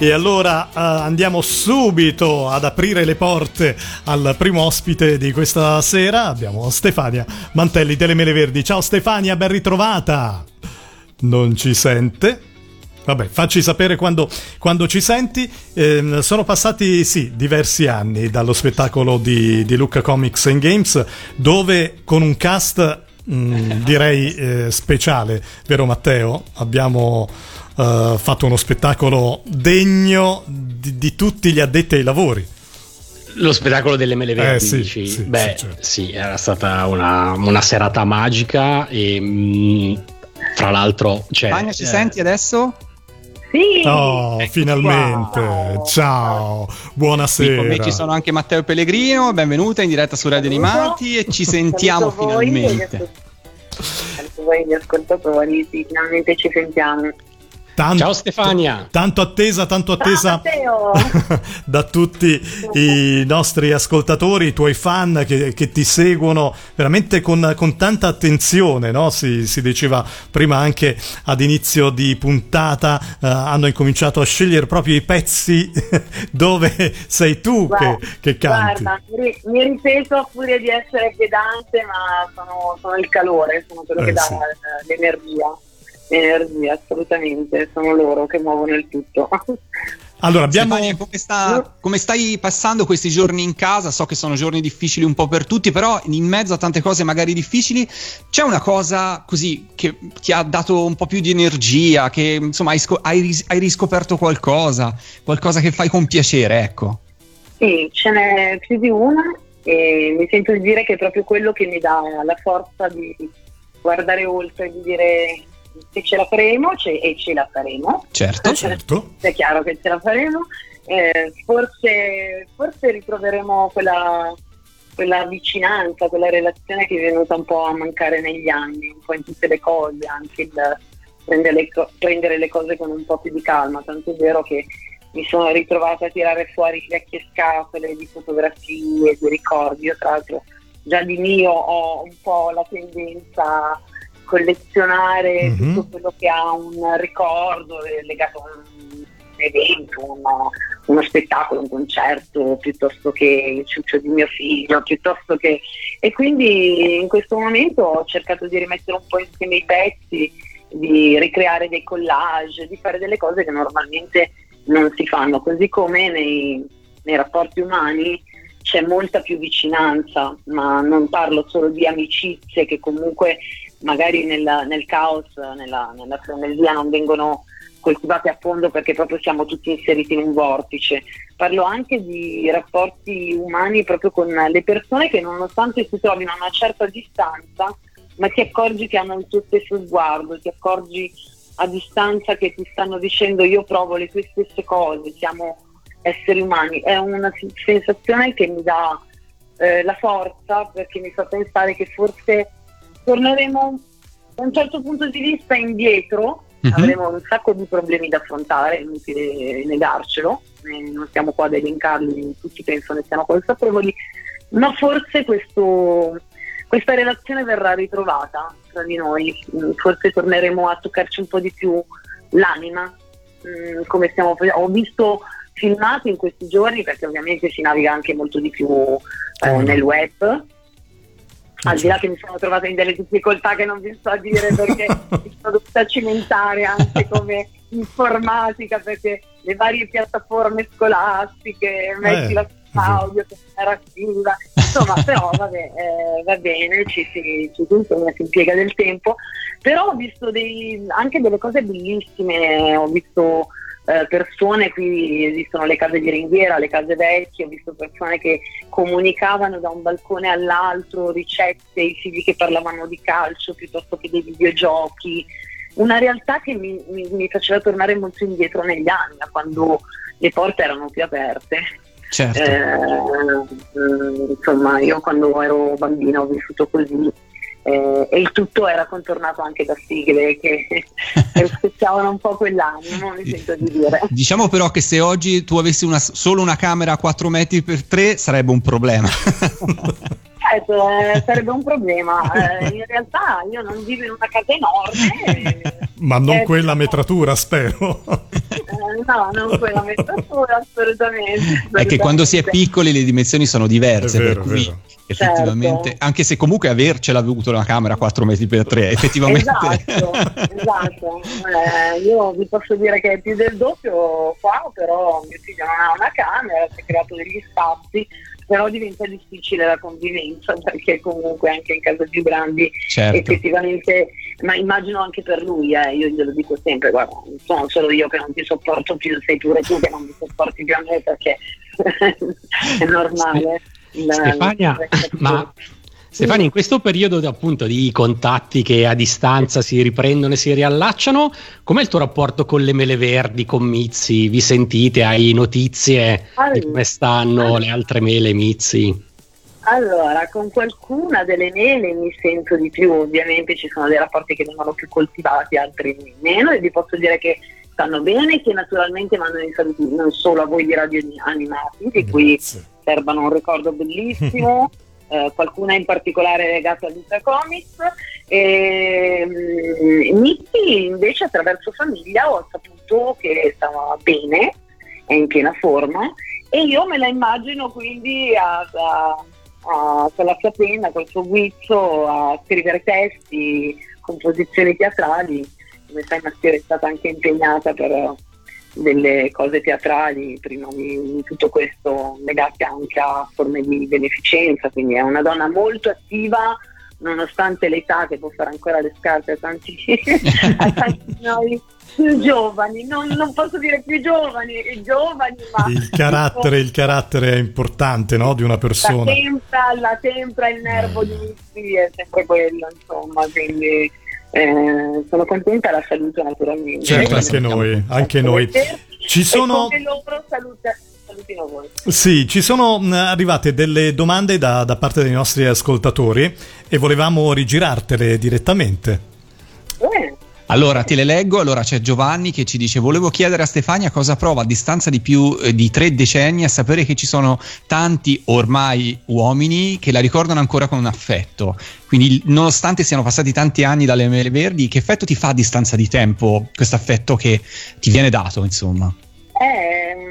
E allora uh, andiamo subito ad aprire le porte al primo ospite di questa sera. Abbiamo Stefania Mantelli delle Mele Verdi. Ciao Stefania, ben ritrovata. Non ci sente? Vabbè, facci sapere quando, quando ci senti. Eh, sono passati, sì, diversi anni dallo spettacolo di, di Lucca Comics and Games, dove con un cast mh, mm, direi eh, speciale, vero Matteo? Abbiamo uh, fatto uno spettacolo degno di, di, tutti gli addetti ai lavori. Lo spettacolo delle mele verdi, eh, sì, sì, Beh, sì, certo. sì, era stata una, una serata magica e mh, mm, fra l'altro... Cioè, Ania, ci eh, senti adesso? Sì. Oh, finalmente. Wow. Ciao. Buonasera. Qui con me ci sono anche Matteo Pellegrino, benvenuta in diretta su Radio Animati e ci sentiamo finalmente. Voi gli ascoltatori, sì, finalmente ci sentiamo. Tanto, Ciao Stefania. Tanto attesa, tanto attesa da tutti i nostri ascoltatori, i tuoi fan che, che ti seguono veramente con, con tanta attenzione. No? Si, si, diceva prima anche ad inizio di puntata, uh, hanno incominciato a scegliere proprio i pezzi dove sei tu guarda, che, che, canti. Guarda, mi ripeto a furia di essere pedante, ma sono, sono il calore, sono quello eh, che dà sì. l'energia energia, assolutamente, sono loro che muovono il tutto. Allora, abbiamo... Stefania, come, sta, come, stai passando questi giorni in casa? So che sono giorni difficili un po' per tutti, però in mezzo a tante cose magari difficili c'è una cosa così che ti ha dato un po' più di energia, che insomma hai, sco- hai, ris- hai riscoperto qualcosa, qualcosa che fai con piacere, ecco. Sì, ce n'è più di una e mi sento di dire che è proprio quello che mi dà la forza di guardare oltre, di dire se ce la faremo ce- e ce la faremo. Certo, certo. È chiaro che ce la faremo. Eh, forse, forse ritroveremo quella, quella vicinanza, quella relazione che è venuta un po' a mancare negli anni, un po' in tutte le cose, anche il prendere le, prendere le cose con un po' più di calma, tanto è vero che mi sono ritrovata a tirare fuori vecchie scatole di fotografie, di ricordi. Io tra l'altro già di mio ho un po' la tendenza collezionare mm-hmm. tutto quello che ha un ricordo legato a un evento, uno, uno, spettacolo, un concerto, piuttosto che il ciuccio di mio figlio, piuttosto che... E quindi in questo momento ho cercato di rimettere un po' insieme i pezzi, di ricreare dei collage, di fare delle cose che normalmente non si fanno, così come nei, nei rapporti umani c'è molta più vicinanza, ma non parlo solo di amicizie che comunque magari nel, nel caos, nella, nella frenesia non vengono coltivate a fondo perché proprio siamo tutti inseriti in un vortice. Parlo anche di rapporti umani proprio con le persone che nonostante si trovino a una certa distanza, ma ti accorgi che hanno il tuo stesso sguardo, ti accorgi a distanza che ti stanno dicendo io provo le tue stesse cose, siamo esseri umani. È una sensazione che mi dà eh, la forza perché mi fa pensare che forse torneremo da un certo punto di vista indietro, uh-huh. avremo un sacco di problemi da affrontare, è inutile negarcelo, eh, non stiamo qua ad elencarli, tutti penso ne siano consapevoli, ma forse questo, questa relazione verrà ritrovata tra di noi, mm, forse torneremo a toccarci un po' di più l'anima, mm, come stiamo facendo. Ho visto filmati in questi giorni perché ovviamente si naviga anche molto di più eh, nel web al di là che mi sono trovata in delle difficoltà che non vi so dire perché mi sono dovuta cimentare anche come informatica perché le varie piattaforme scolastiche, metti eh, la audio che era attiva, insomma però vabbè, eh, va bene, ci si, ci si, si impiega del tempo, però ho visto dei, anche delle cose bellissime, ho visto eh, persone, qui esistono le case di ringhiera, le case vecchie, ho visto persone che comunicavano da un balcone all'altro, ricette, i figli che parlavano di calcio piuttosto che dei videogiochi, una realtà che mi, mi, mi faceva tornare molto indietro negli anni, quando le porte erano più aperte. Certo. Eh, insomma, io quando ero bambina ho vissuto così eh, e il tutto era contornato anche da sigle che rispecchiavano un po' quell'animo, mi sento di dire. Diciamo però che se oggi tu avessi una, solo una camera a 4 metri per 3 sarebbe un problema. Certo, eh, sarebbe un problema. Eh, in realtà io non vivo in una casa enorme. Ma non eh, quella metratura, spero. Eh, no, non quella metatura, assolutamente. È che quando si è piccoli le dimensioni sono diverse, vero, per cui effettivamente, certo. anche se comunque avercela avuto una camera 4 metri per 3, effettivamente. Esatto, esatto. Eh, io vi posso dire che è più del doppio qua, però mio figlio non ha una camera, si è creato degli spazi però diventa difficile la convivenza perché comunque anche in case più grandi certo. effettivamente, ma immagino anche per lui, eh, io glielo dico sempre, guarda, non sono solo io che non ti sopporto più, sei pure tu che non mi sopporti più a me perché è normale. Stefania, ma Stefani, in questo periodo appunto di contatti che a distanza si riprendono e si riallacciano, com'è il tuo rapporto con le mele verdi, con Mizzi? Vi sentite? Hai notizie allora, di come stanno allora. le altre mele, Mizzi? Allora, con qualcuna delle mele mi sento di più, ovviamente ci sono dei rapporti che vengono più coltivati, altri meno, e vi posso dire che stanno bene che naturalmente mandano i saluti non solo a voi di Radio Animati, di cui serbano un ricordo bellissimo. eh, qualcuna in particolare legata a Vita Comics. E, um, Nitti invece attraverso famiglia ho saputo che stava bene, è in piena forma e io me la immagino quindi a, a, a, con la sua penna, col suo guizzo a scrivere testi, composizioni teatrali. Come sai Mastiera è stata anche impegnata per delle cose teatrali, prima di, tutto questo legate anche a forme di beneficenza, quindi è una donna molto attiva nonostante l'età che può fare ancora le scarpe a tanti, a tanti noi più giovani, non, non, posso dire più giovani, giovani ma il carattere, il carattere è importante no? di una persona. La tempra, la tempra il nervo di Mizzi è sempre quello, insomma, quindi eh, sono contenta, la saluto naturalmente. Certo, anche noi, anche noi. Ci sono... Sì, ci sono arrivate delle domande da, da parte dei nostri ascoltatori e volevamo rigirartele direttamente. Eh. Allora ti le leggo, allora c'è Giovanni che ci dice volevo chiedere a Stefania cosa prova a distanza di più eh, di tre decenni a sapere che ci sono tanti ormai uomini che la ricordano ancora con affetto, quindi nonostante siano passati tanti anni dalle mele verdi, che effetto ti fa a distanza di tempo questo affetto che ti viene dato insomma? È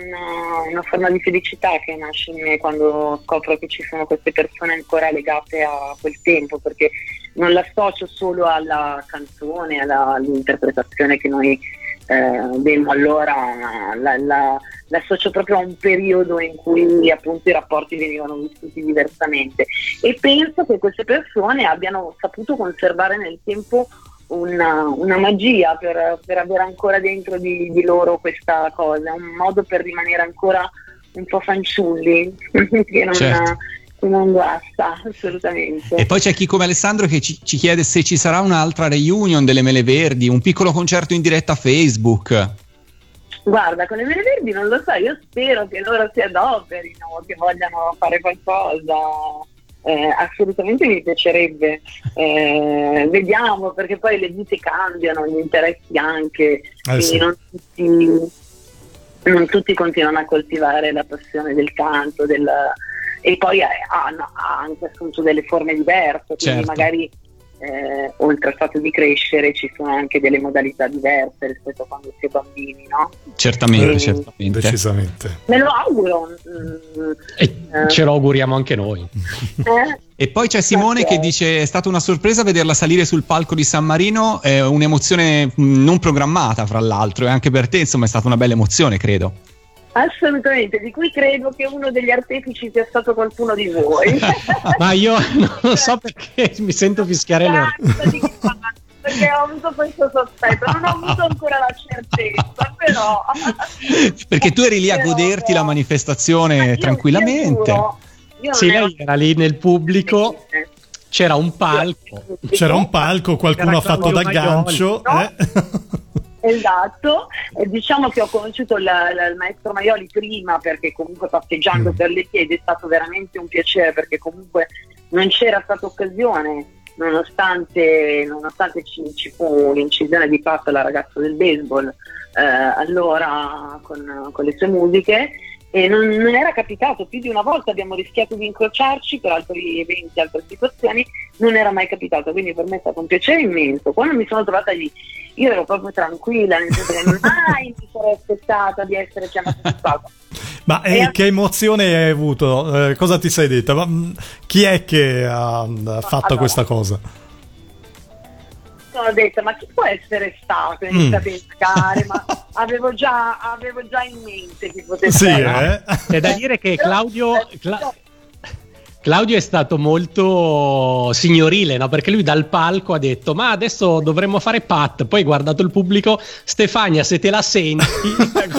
una, forma di felicità che nasce in me quando scopro che ci sono queste persone ancora legate a quel tempo, perché non l'associo solo alla canzone, alla, all'interpretazione che noi eh, demmo allora, la, la, l'associo proprio a un periodo in cui appunto i rapporti venivano vissuti diversamente. E penso che queste persone abbiano saputo conservare nel tempo una, una magia per, per, avere ancora dentro di, di loro questa cosa, un modo per rimanere ancora un po' fanciulli, che non, certo non guasta assolutamente. E poi c'è chi come Alessandro che ci, ci, chiede se ci sarà un'altra reunion delle Mele Verdi, un piccolo concerto in diretta a Facebook. Guarda, con le Mele Verdi non lo so, io spero che loro si adoperino, che vogliano fare qualcosa. Eh, assolutamente mi piacerebbe. Eh, vediamo perché poi le vite cambiano, gli interessi anche, eh sì. non, tutti, non tutti continuano a coltivare la passione del canto, del, e poi ha, ha, anche assunto delle forme diverse, quindi certo. magari eh, oltre al fatto di crescere ci sono anche delle modalità diverse rispetto a quando si è bambini, no? Certamente, e, certamente. Decisamente. Me lo auguro. Mm, e eh. ce lo auguriamo anche noi. Eh? E poi c'è Simone che dice: È stata una sorpresa vederla salire sul palco di San Marino, è un'emozione mm, non programmata, fra l'altro, e anche per te, insomma, è stata una bella emozione, credo. Assolutamente, di cui credo che uno degli artefici sia stato qualcuno di voi. Ma io non so perché mi sento fischiare l'orecchio. Perché ho avuto questo sospetto, non ho avuto ancora la certezza, però. Perché tu eri lì a goderti la manifestazione tranquillamente. sì, lei era lì nel pubblico c'era un palco. C'era un palco, qualcuno ha fatto da gancio. No? Eh? Esatto, e diciamo che ho conosciuto la, la, il maestro Maioli prima perché comunque passeggiando mm. per le piedi è stato veramente un piacere perché comunque non c'era stata occasione nonostante, nonostante ci, ci, fu l'incisione di fatto la ragazza del baseball eh, allora con, con, le sue musiche e non, non, era capitato più di una volta abbiamo rischiato di incrociarci per altri eventi, altre situazioni non era mai capitato quindi per me è stato un piacere immenso quando mi sono trovata lì io ero proprio tranquilla, nel senso che mai mi essere aspettata, di essere chiamata sul palco. Ma eh, che emozione hai avuto? Eh, cosa ti sei detta? Ma, mh, chi è che ha, ha fatto allora, questa cosa? Sono detta, ma chi può essere stato? Ho iniziato mm. a pescare, ma avevo già, avevo già, in mente chi potesse sì, essere. Eh? C'è da dire che Claudio... Cla- Claudio è stato molto signorile, no? perché lui dal palco ha detto ma adesso dovremmo fare pat, poi guardato il pubblico, Stefania se te la senti,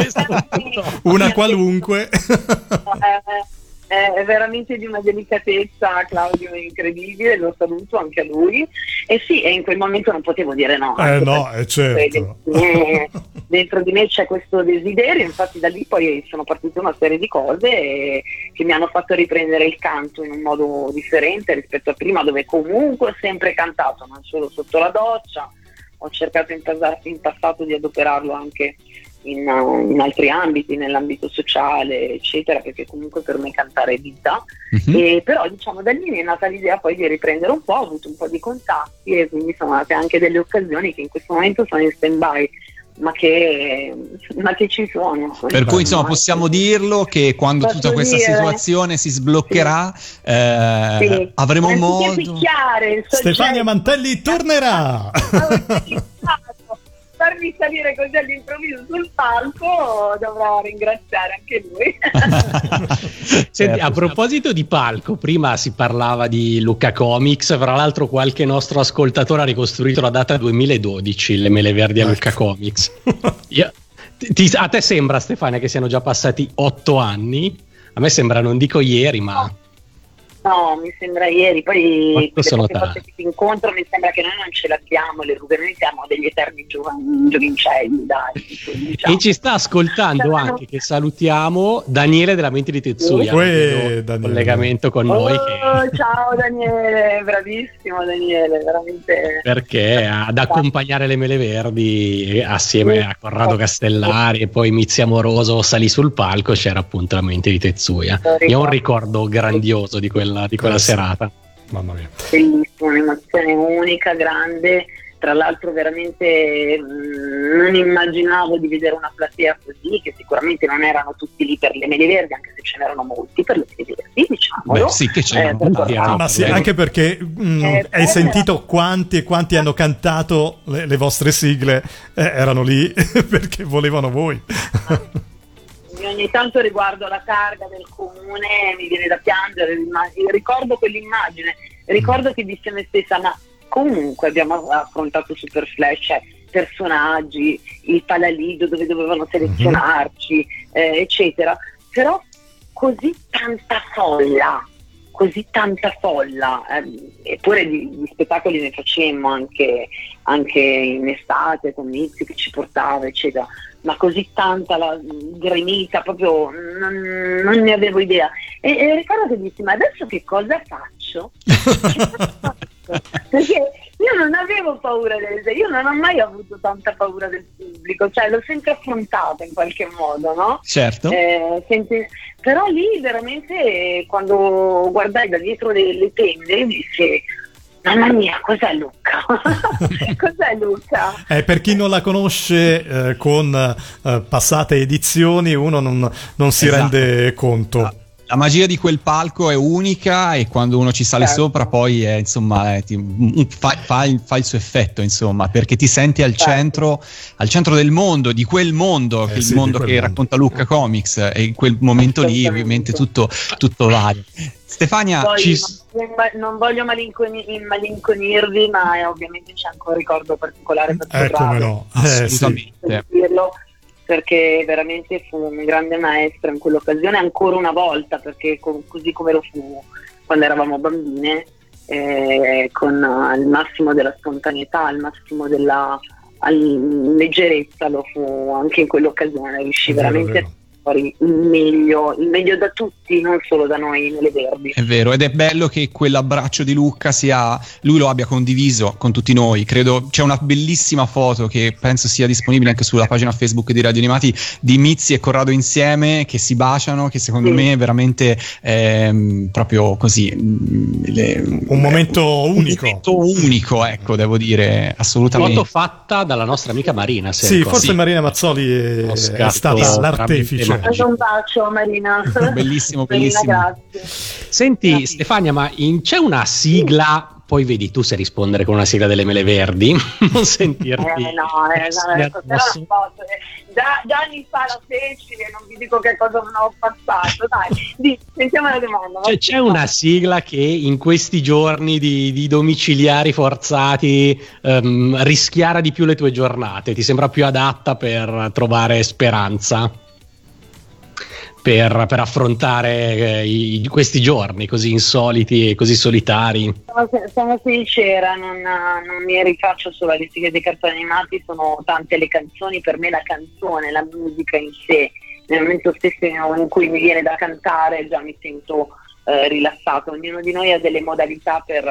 una qualunque. Eh, è veramente di una delicatezza, Claudio è incredibile, lo saluto anche a lui. E sì, e in quel momento non potevo dire no. Eh no, è certo. Dentro di me c'è questo desiderio, infatti da lì poi sono partite una serie di cose che mi hanno fatto riprendere il canto in un modo differente rispetto a prima, dove comunque ho sempre cantato, non solo sotto la doccia. Ho cercato in, in passato di adoperarlo anche in, in, altri ambiti, nell'ambito sociale, eccetera, perché comunque per me cantare è vita. Uh-huh. E, però diciamo da lì mi è nata l'idea poi di riprendere un po', ho avuto un po' di contatti e quindi sono nate anche delle occasioni che in questo momento sono in stand by. Ma che, ma che, ci sono. Per cui insomma possiamo dirlo che quando Posso tutta questa dire? situazione si sbloccherà sì. Eh, sì. avremo modo... Stefania Mantelli tornerà! Farmi salire così all'improvviso sul palco dovrò ringraziare anche lui. Senti, certo. a proposito di palco, prima si parlava di Luca Comics, fra l'altro qualche nostro ascoltatore ha ricostruito la data 2012, le mele verdi a Luca Comics. Io, ti, a te sembra Stefania che siano già passati otto anni? A me sembra, non dico ieri, ma... No mi sembra ieri, poi le volte che ti incontro mi sembra che noi non ce l'abbiamo, le rughe, noi siamo degli eterni giovani, giovincelli, dai. Diciamo. E ci sta ascoltando anche, che salutiamo, Daniele della Mente di Tetsuya, Uè, collegamento con oh, noi. Che... Ciao Daniele, bravissimo Daniele, veramente. Perché ad accompagnare le mele verdi assieme a Corrado Castellari e poi Mizia Moroso salì sul palco c'era appunto la Mente di Tetsuya. Io ho un ricordo grandioso di quella quella, di quella serata. Mamma mia. Bellissima, un'emozione unica, grande. Tra l'altro veramente mh, mm, non immaginavo di vedere una platea così, che sicuramente non erano tutti lì per le mele verdi, anche se ce n'erano molti per le mele verdi, diciamo. Beh, sì, che c'erano eh, molti. Ma sì, anche perché mh, mm, eh, hai sentito quanti e quanti hanno cantato le, le vostre sigle, eh, erano lì perché volevano voi. Ogni tanto riguardo la targa del comune mi viene da piangere, ricordo quell'immagine, ricordo che dissi a me stessa, ma comunque abbiamo affrontato Super Flash, cioè personaggi, il palalido dove dovevano selezionarci, eh, eccetera, però così tanta folla, così tanta folla, eh, eppure di, di, spettacoli ne facemmo anche, anche in estate con Mizzi che ci portava, eccetera ma così tanta la gremita, proprio non, non ne avevo idea. E, e ricordo che dissi, ma adesso che cosa faccio? Perché io non avevo paura del io non ho mai avuto tanta paura del pubblico, cioè l'ho sempre affrontata in qualche modo, no? Certo. Eh, senti, però lì veramente quando guardai da dietro le, le tende dissi Mamma mia, cos'è Luca? cos'è Luca? Eh, per chi non la conosce eh, con eh, passate edizioni uno non, non si esatto. rende conto. La, magia di quel palco è unica e quando uno ci sale certo. sopra poi è, insomma, è, ti, fa, fa, il, fa, il, suo effetto, insomma, perché ti senti al, certo. centro, al centro del mondo, di quel mondo, eh, che sì, il mondo che mondo. racconta Luca Comics e in quel momento lì ovviamente tutto, tutto vale. Stefania, Poi, ci... non voglio malinconirvi, ma eh, ovviamente c'è anche un ricordo particolare per eh, come no. Eh, Assolutamente. Perché veramente fu un grande maestro in quell'occasione, ancora una volta, perché con, così come lo fu quando eravamo bambine, eh, con il massimo della spontaneità, il massimo della leggerezza lo fu anche in quell'occasione, riuscì veramente vero fuori il meglio, il meglio da tutti, non solo da noi nelle verdi. È vero, ed è bello che quell'abbraccio di Lucca sia, lui lo abbia condiviso con tutti noi. Credo c'è una bellissima foto che penso sia disponibile anche sulla pagina Facebook di Radio Animati di Mizzi e Corrado insieme che si baciano, che secondo sì. me è veramente eh, proprio così. Mm, le, un momento eh, unico. Un momento unico, ecco, devo dire, assolutamente. Foto fatta dalla nostra amica Marina. Sì, forse sì. Marina Mazzoli è, è stata l'artefice. Un bacio Marina. Bellissimo, bellissimo. Marina, Senti grazie. Stefania, ma in, c'è una sigla poi vedi tu se rispondere con una sigla delle mele verdi, non sentirti. Eh, no, eh, no, ecco, però non posso. Eh. Già, già anni fa la feci e non vi dico che cosa non ho passato. Dai, di, sentiamo la domanda. Cioè, c'è una sigla che in questi giorni di, di domiciliari forzati um, rischiara di più le tue giornate? Ti sembra più adatta per trovare speranza? Per, per affrontare eh, i, questi giorni così insoliti e così solitari? Sono, sono sincera, non, non, mi rifaccio solo alle sigle dei cartoni animati, sono tante le canzoni, per me la canzone, la musica in sé, nel momento stesso in cui mi viene da cantare già mi sento eh, rilassato, ognuno di noi ha delle modalità per,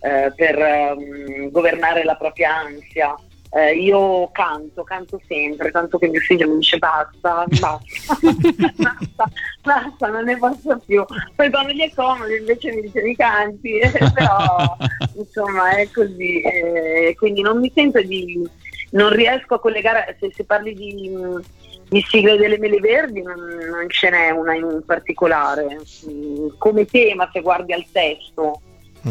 eh, per um, governare la propria ansia eh, io canto, canto sempre, tanto che mio figlio mi dice basta, basta, basta, basta, non ne posso più. Poi quando gli è comodo invece mi dice mi canti, però insomma è così. Eh, quindi non mi sento di, non riesco a collegare, se, se parli di, di sigle delle mele verdi non, non ce n'è una in particolare. Come tema se guardi al testo.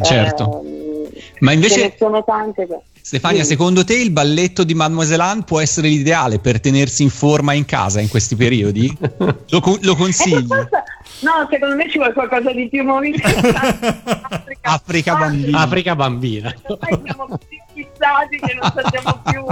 Certo. Eh, Ma invece... Ce ne sono tante. Stefania, secondo te il balletto di Mademoiselle Anne può essere l'ideale per tenersi in forma in casa in questi periodi? lo, lo consigli? Eh, no, secondo me ci vuole qualcosa di più movimentato. Africa, Africa bambina. Africa bambina. Siamo così fissati che non sappiamo più,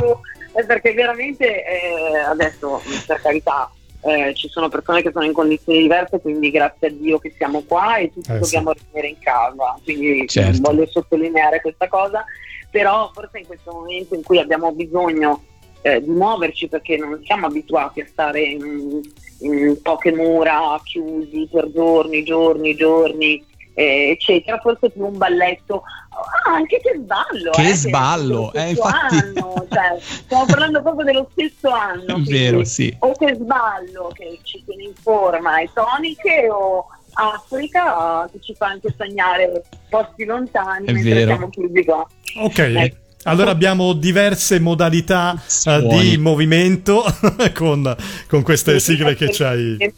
eh, perché veramente eh, adesso, per carità, eh, ci sono persone che sono in condizioni diverse, quindi grazie a Dio che siamo qua e tutti eh, dobbiamo sì. rimanere in casa. Quindi certo. voglio sottolineare questa cosa però forse in questo momento in cui abbiamo bisogno eh, di muoverci perché non siamo abituati a stare in, in poche mura chiusi per giorni, giorni, giorni, eh, eccetera, forse più un balletto, ah, anche che sballo. Che eh, sballo, eh, infatti... anno, cioè, stiamo parlando proprio dello stesso anno. Vero, sì. O che sballo che ci tiene in forma e toniche o Africa che ci fa anche sognare posti lontani È mentre vero. siamo chiusi qua. Ok. Ecco. Allora abbiamo diverse modalità uh, di movimento con, con, queste sigle che c'hai. E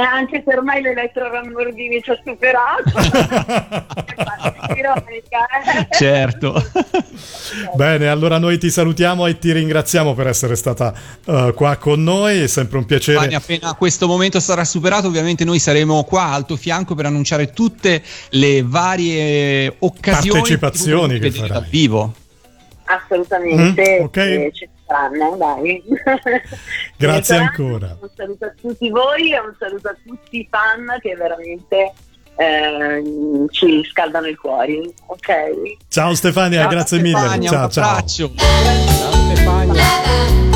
anche se ormai l'Elettro Lamborghini ci ha superato. Eh? Certo. Bene, allora noi ti salutiamo e ti ringraziamo per essere stata uh, qua con noi, è sempre un piacere. Fanny, appena questo momento sarà superato, ovviamente noi saremo qua al tuo fianco per annunciare tutte le varie occasioni partecipazioni che farai dal vivo. Assolutamente, mm, okay. eh, ci saranno, dai. Grazie ancora. Un saluto a tutti voi e un saluto a tutti i fan che veramente eh, ci scaldano il cuore. Ok. Ciao Stefania, ciao, grazie Stefania, mille. Ciao, ciao. Ciao Stefania.